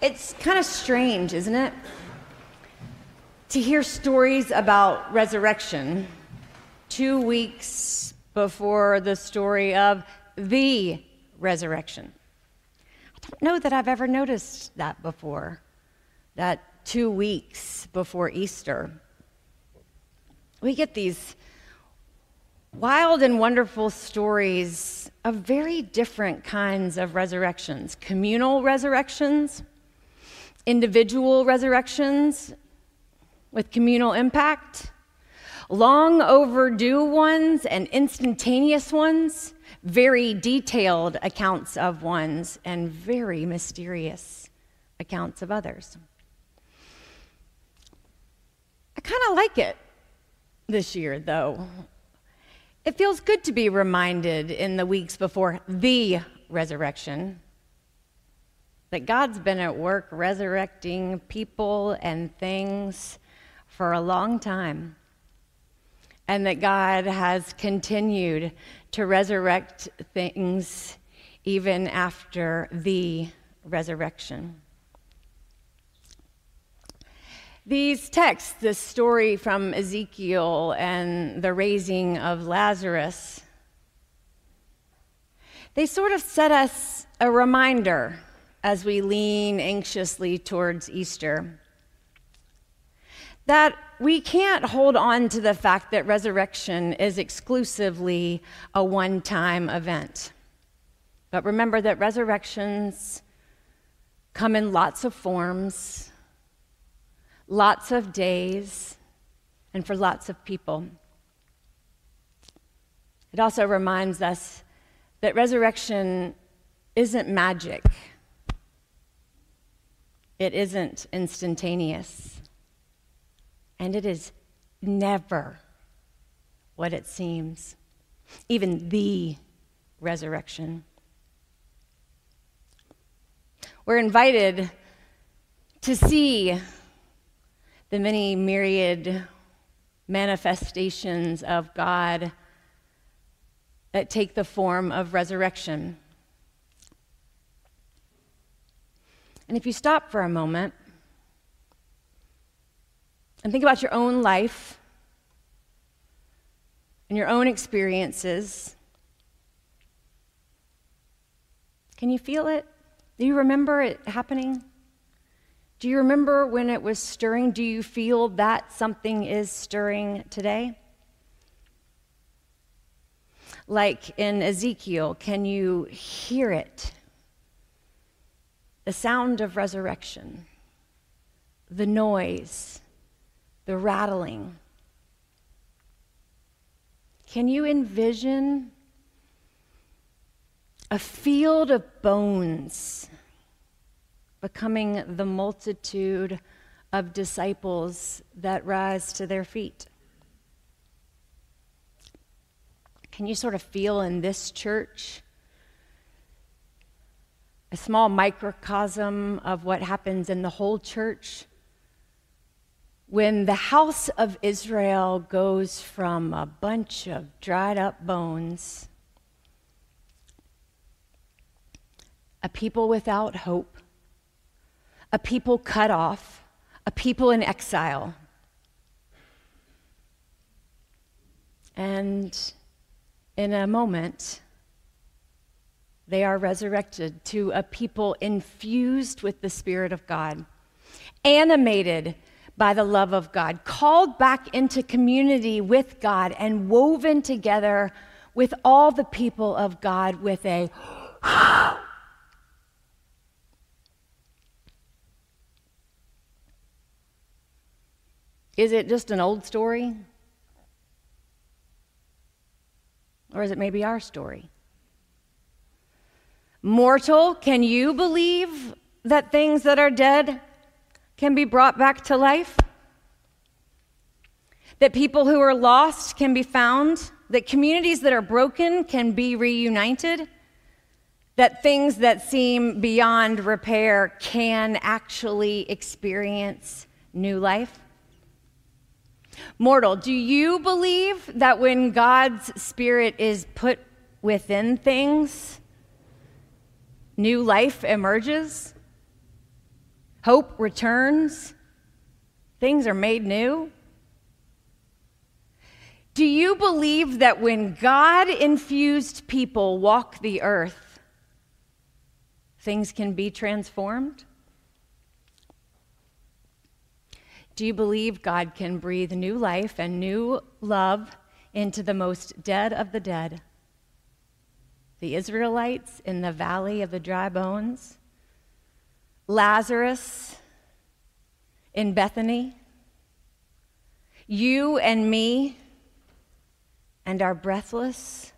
It's kind of strange, isn't it? To hear stories about resurrection two weeks before the story of the resurrection. I don't know that I've ever noticed that before, that two weeks before Easter. We get these wild and wonderful stories of very different kinds of resurrections communal resurrections, individual resurrections with communal impact, long overdue ones and instantaneous ones, very detailed accounts of ones, and very mysterious accounts of others. I kind of like it this year, though. It feels good to be reminded in the weeks before the resurrection that God's been at work resurrecting people and things for a long time, and that God has continued to resurrect things even after the resurrection. These texts, this story from Ezekiel and the raising of Lazarus, they sort of set us a reminder as we lean anxiously towards Easter that we can't hold on to the fact that resurrection is exclusively a one time event. But remember that resurrections come in lots of forms lots of days, and for lots of people. It also reminds us that resurrection isn't magic, it isn't instantaneous, and it is never what it seems, even the resurrection. We're invited to see the many myriad manifestations of God that take the form of resurrection. And if you stop for a moment and think about your own life and your own experiences, can you feel it? Do you remember it happening? Do you remember when it was stirring? Do you feel that something is stirring today? Like in Ezekiel, can you hear it? The sound of resurrection, the noise, the rattling. Can you envision a field of bones? becoming the multitude of disciples that rise to their feet. Can you sort of feel in this church a small microcosm of what happens in the whole church? When the house of Israel goes from a bunch of dried up bones, a people without hope, a people cut off, a people in exile. And in a moment, they are resurrected to a people infused with the Spirit of God, animated by the love of God, called back into community with God, and woven together with all the people of God with a Is it just an old story? Or is it maybe our story? Mortal, can you believe that things that are dead can be brought back to life? That people who are lost can be found? That communities that are broken can be reunited? That things that seem beyond repair can actually experience new life? Mortal, do you believe that when God's Spirit is put within things, new life emerges? hope returns, things are made new? Do you believe that when God infused people walk the earth, things can be transformed? Do you believe God can breathe new life and new love into the most dead of the dead? The Israelites in the valley of the dry bones? Lazarus in Bethany? You and me and our breathless,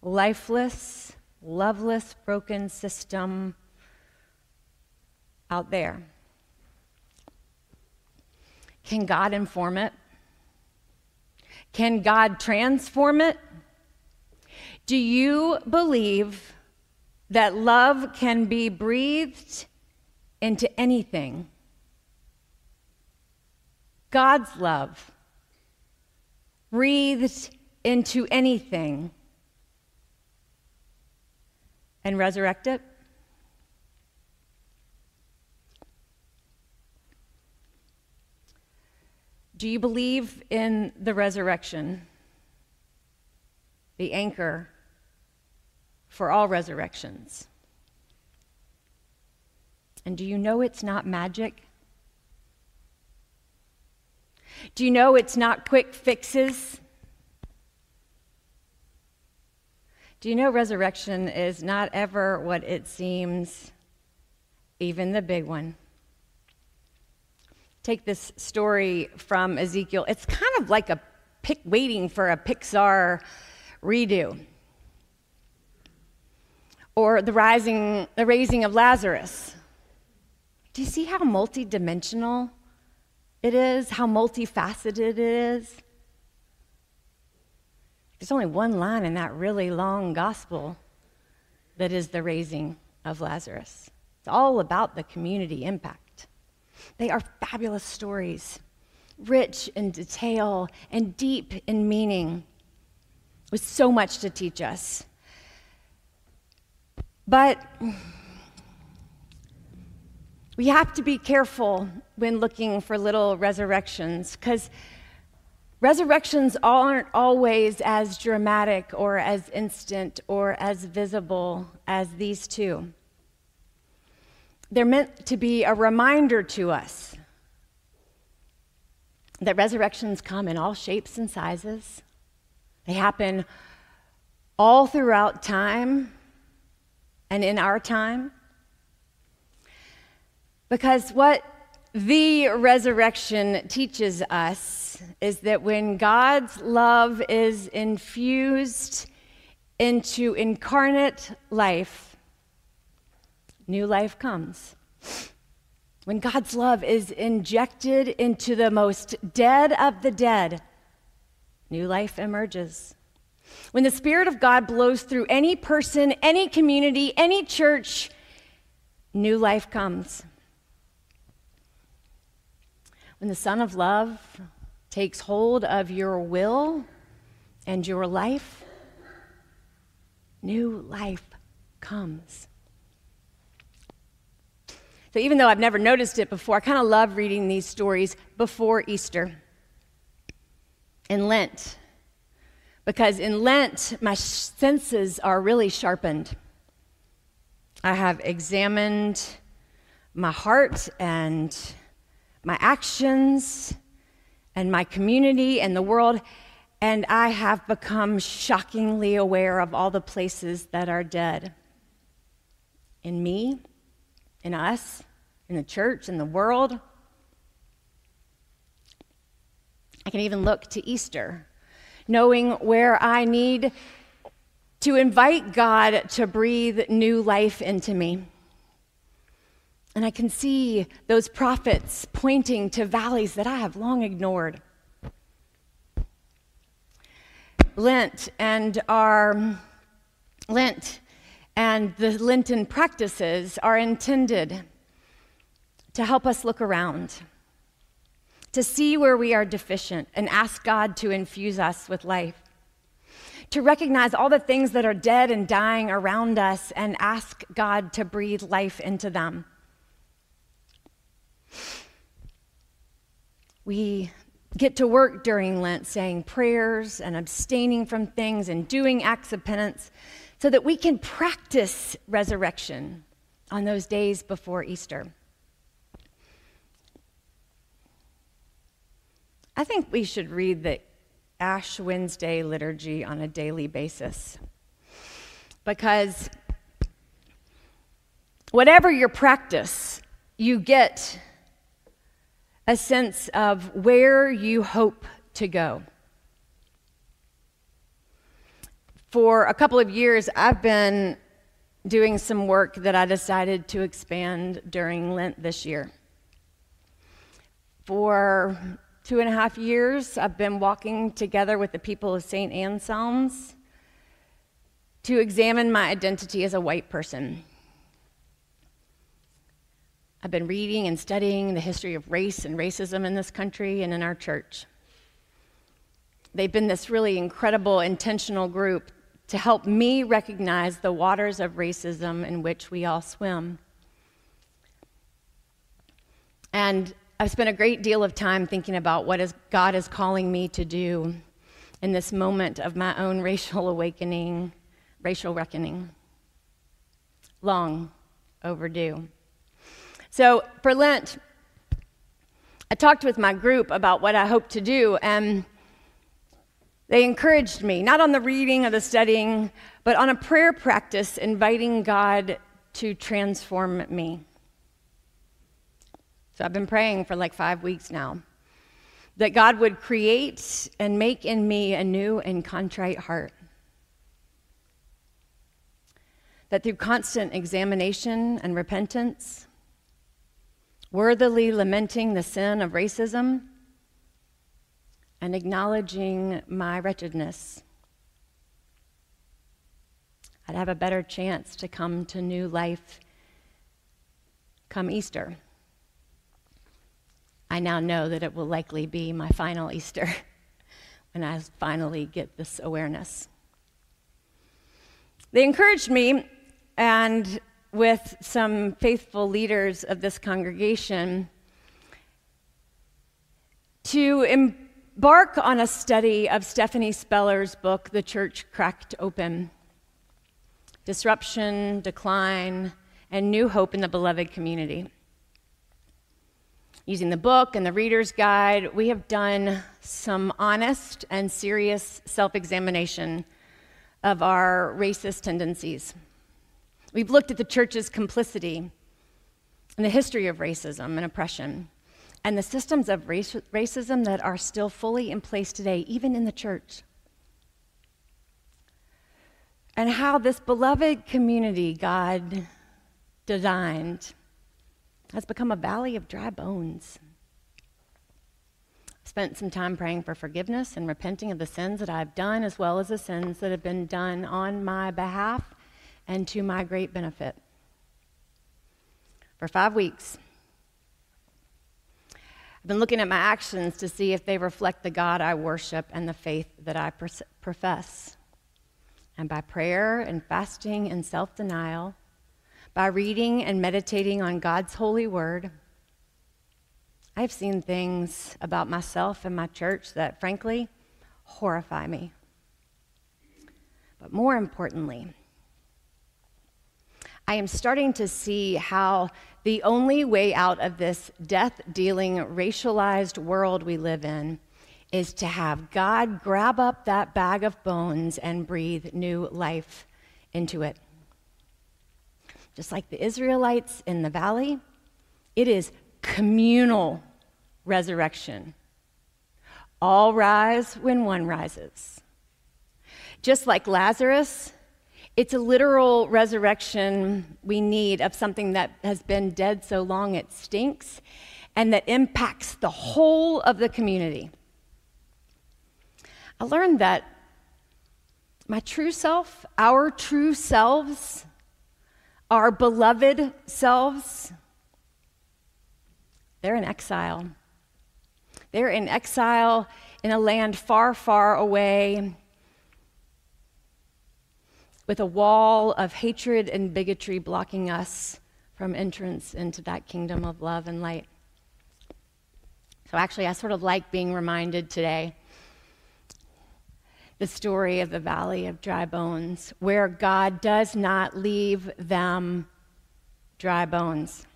lifeless, loveless, broken system out there. Can God inform it? Can God transform it? Do you believe that love can be breathed into anything? God's love breathed into anything and resurrect it? Do you believe in the resurrection, the anchor for all resurrections? And do you know it's not magic? Do you know it's not quick fixes? Do you know resurrection is not ever what it seems, even the big one? take this story from Ezekiel. It's kind of like a pick waiting for a Pixar redo. Or the rising, the raising of Lazarus. Do you see how multidimensional it is? How multifaceted it is? There's only one line in that really long gospel that is the raising of Lazarus. It's all about the community impact. They are fabulous stories, rich in detail and deep in meaning, with so much to teach us. But we have to be careful when looking for little resurrections because resurrections aren't always as dramatic or as instant or as visible as these two. They're meant to be a reminder to us that resurrections come in all shapes and sizes. They happen all throughout time and in our time. Because what the resurrection teaches us is that when God's love is infused into incarnate life, new life comes. When God's love is injected into the most dead of the dead, new life emerges. When the Spirit of God blows through any person, any community, any church, new life comes. When the Son of Love takes hold of your will and your life, new life comes. So even though I've never noticed it before, I kind of love reading these stories before Easter and Lent. Because in Lent, my senses are really sharpened. I have examined my heart and my actions and my community and the world, and I have become shockingly aware of all the places that are dead in me in us, in the church, in the world. I can even look to Easter, knowing where I need to invite God to breathe new life into me. And I can see those prophets pointing to valleys that I have long ignored. Lent and our Lent and the Lenten practices are intended to help us look around, to see where we are deficient and ask God to infuse us with life, to recognize all the things that are dead and dying around us and ask God to breathe life into them. We get to work during Lent saying prayers and abstaining from things and doing acts of penance so that we can practice resurrection on those days before Easter. I think we should read the Ash Wednesday liturgy on a daily basis because whatever your practice, you get a sense of where you hope to go. For a couple of years, I've been doing some work that I decided to expand during Lent this year. For two and a half years, I've been walking together with the people of St. Anselm's to examine my identity as a white person. I've been reading and studying the history of race and racism in this country and in our church. They've been this really incredible, intentional group to help me recognize the waters of racism in which we all swim. And I've spent a great deal of time thinking about what is God is calling me to do in this moment of my own racial awakening, racial reckoning. Long overdue. So for Lent, I talked with my group about what I hope to do, and they encouraged me, not on the reading or the studying, but on a prayer practice inviting God to transform me. So I've been praying for like five weeks now that God would create and make in me a new and contrite heart. That through constant examination and repentance, worthily lamenting the sin of racism, and acknowledging my wretchedness, I'd have a better chance to come to new life come Easter. I now know that it will likely be my final Easter when I finally get this awareness. They encouraged me, and with some faithful leaders of this congregation to embark on a study of Stephanie Spellers' book, The Church Cracked Open Disruption, Decline, and New Hope in the Beloved Community. Using the book and the reader's guide, we have done some honest and serious self examination of our racist tendencies. We've looked at the church's complicity in the history of racism and oppression and the systems of race, racism that are still fully in place today, even in the church. And how this beloved community God designed has become a valley of dry bones. I've spent some time praying for forgiveness and repenting of the sins that I've done, as well as the sins that have been done on my behalf and to my great benefit. For five weeks, I've been looking at my actions to see if they reflect the God I worship and the faith that I profess. And by prayer and fasting and self denial, by reading and meditating on God's holy word, I've seen things about myself and my church that, frankly, horrify me. But more importantly, I am starting to see how the only way out of this death dealing, racialized world we live in is to have God grab up that bag of bones and breathe new life into it. Just like the Israelites in the valley, it is communal resurrection. All rise when one rises. Just like Lazarus, it's a literal resurrection we need of something that has been dead so long it stinks and that impacts the whole of the community. I learned that my true self, our true selves, our beloved selves, they're in exile. They're in exile in a land far, far away with a wall of hatred and bigotry blocking us from entrance into that kingdom of love and light. So actually, I sort of like being reminded today the story of the valley of dry bones, where God does not leave them dry bones.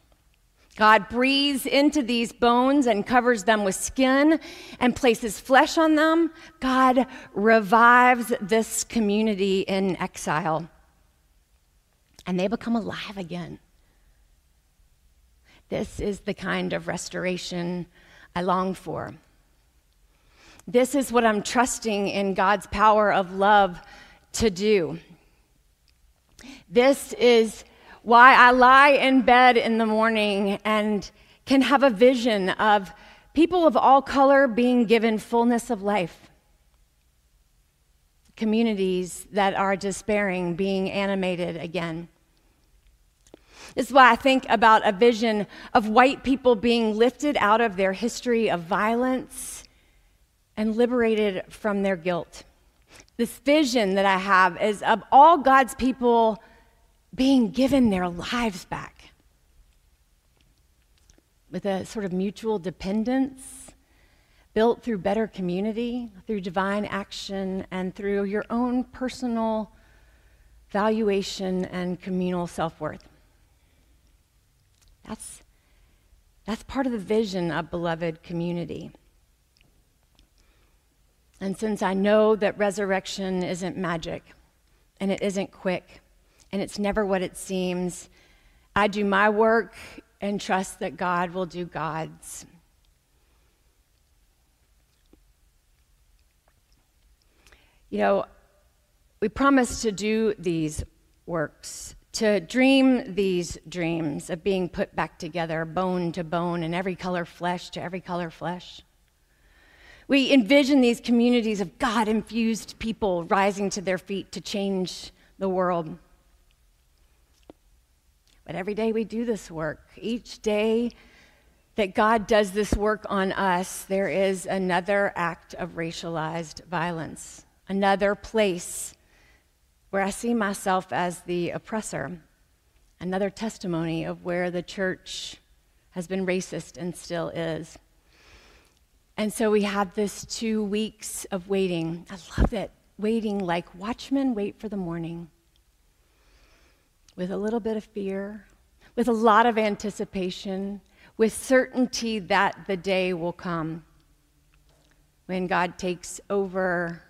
God breathes into these bones and covers them with skin and places flesh on them. God revives this community in exile. And they become alive again. This is the kind of restoration I long for. This is what I'm trusting in God's power of love to do. This is why I lie in bed in the morning and can have a vision of people of all color being given fullness of life, communities that are despairing being animated again. This is why I think about a vision of white people being lifted out of their history of violence and liberated from their guilt. This vision that I have is of all God's people being given their lives back with a sort of mutual dependence built through better community, through divine action, and through your own personal valuation and communal self worth. That's, that's part of the vision of beloved community. And since I know that resurrection isn't magic and it isn't quick and it's never what it seems, I do my work and trust that God will do God's. You know, we promise to do these works to dream these dreams of being put back together, bone to bone, and every color flesh to every color flesh. We envision these communities of God infused people rising to their feet to change the world. But every day we do this work. Each day that God does this work on us, there is another act of racialized violence, another place where I see myself as the oppressor. Another testimony of where the church has been racist and still is. And so we had this two weeks of waiting. I love it. Waiting like watchmen wait for the morning with a little bit of fear, with a lot of anticipation, with certainty that the day will come when God takes over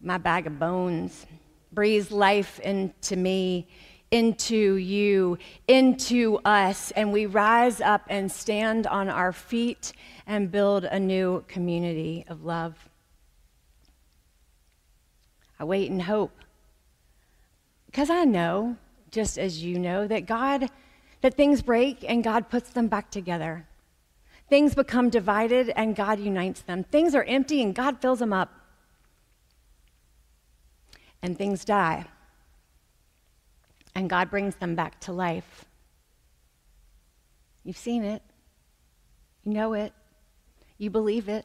my bag of bones breathes life into me, into you, into us, and we rise up and stand on our feet and build a new community of love. I wait and hope because I know, just as you know, that God, that things break and God puts them back together. Things become divided and God unites them. Things are empty and God fills them up and things die. And God brings them back to life. You've seen it, you know it, you believe it.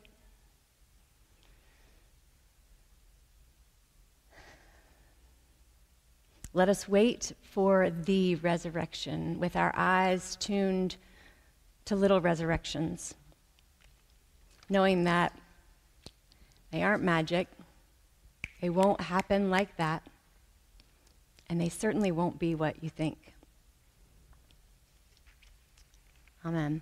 Let us wait for the resurrection with our eyes tuned to little resurrections, knowing that they aren't magic, they won't happen like that. And they certainly won't be what you think. Amen.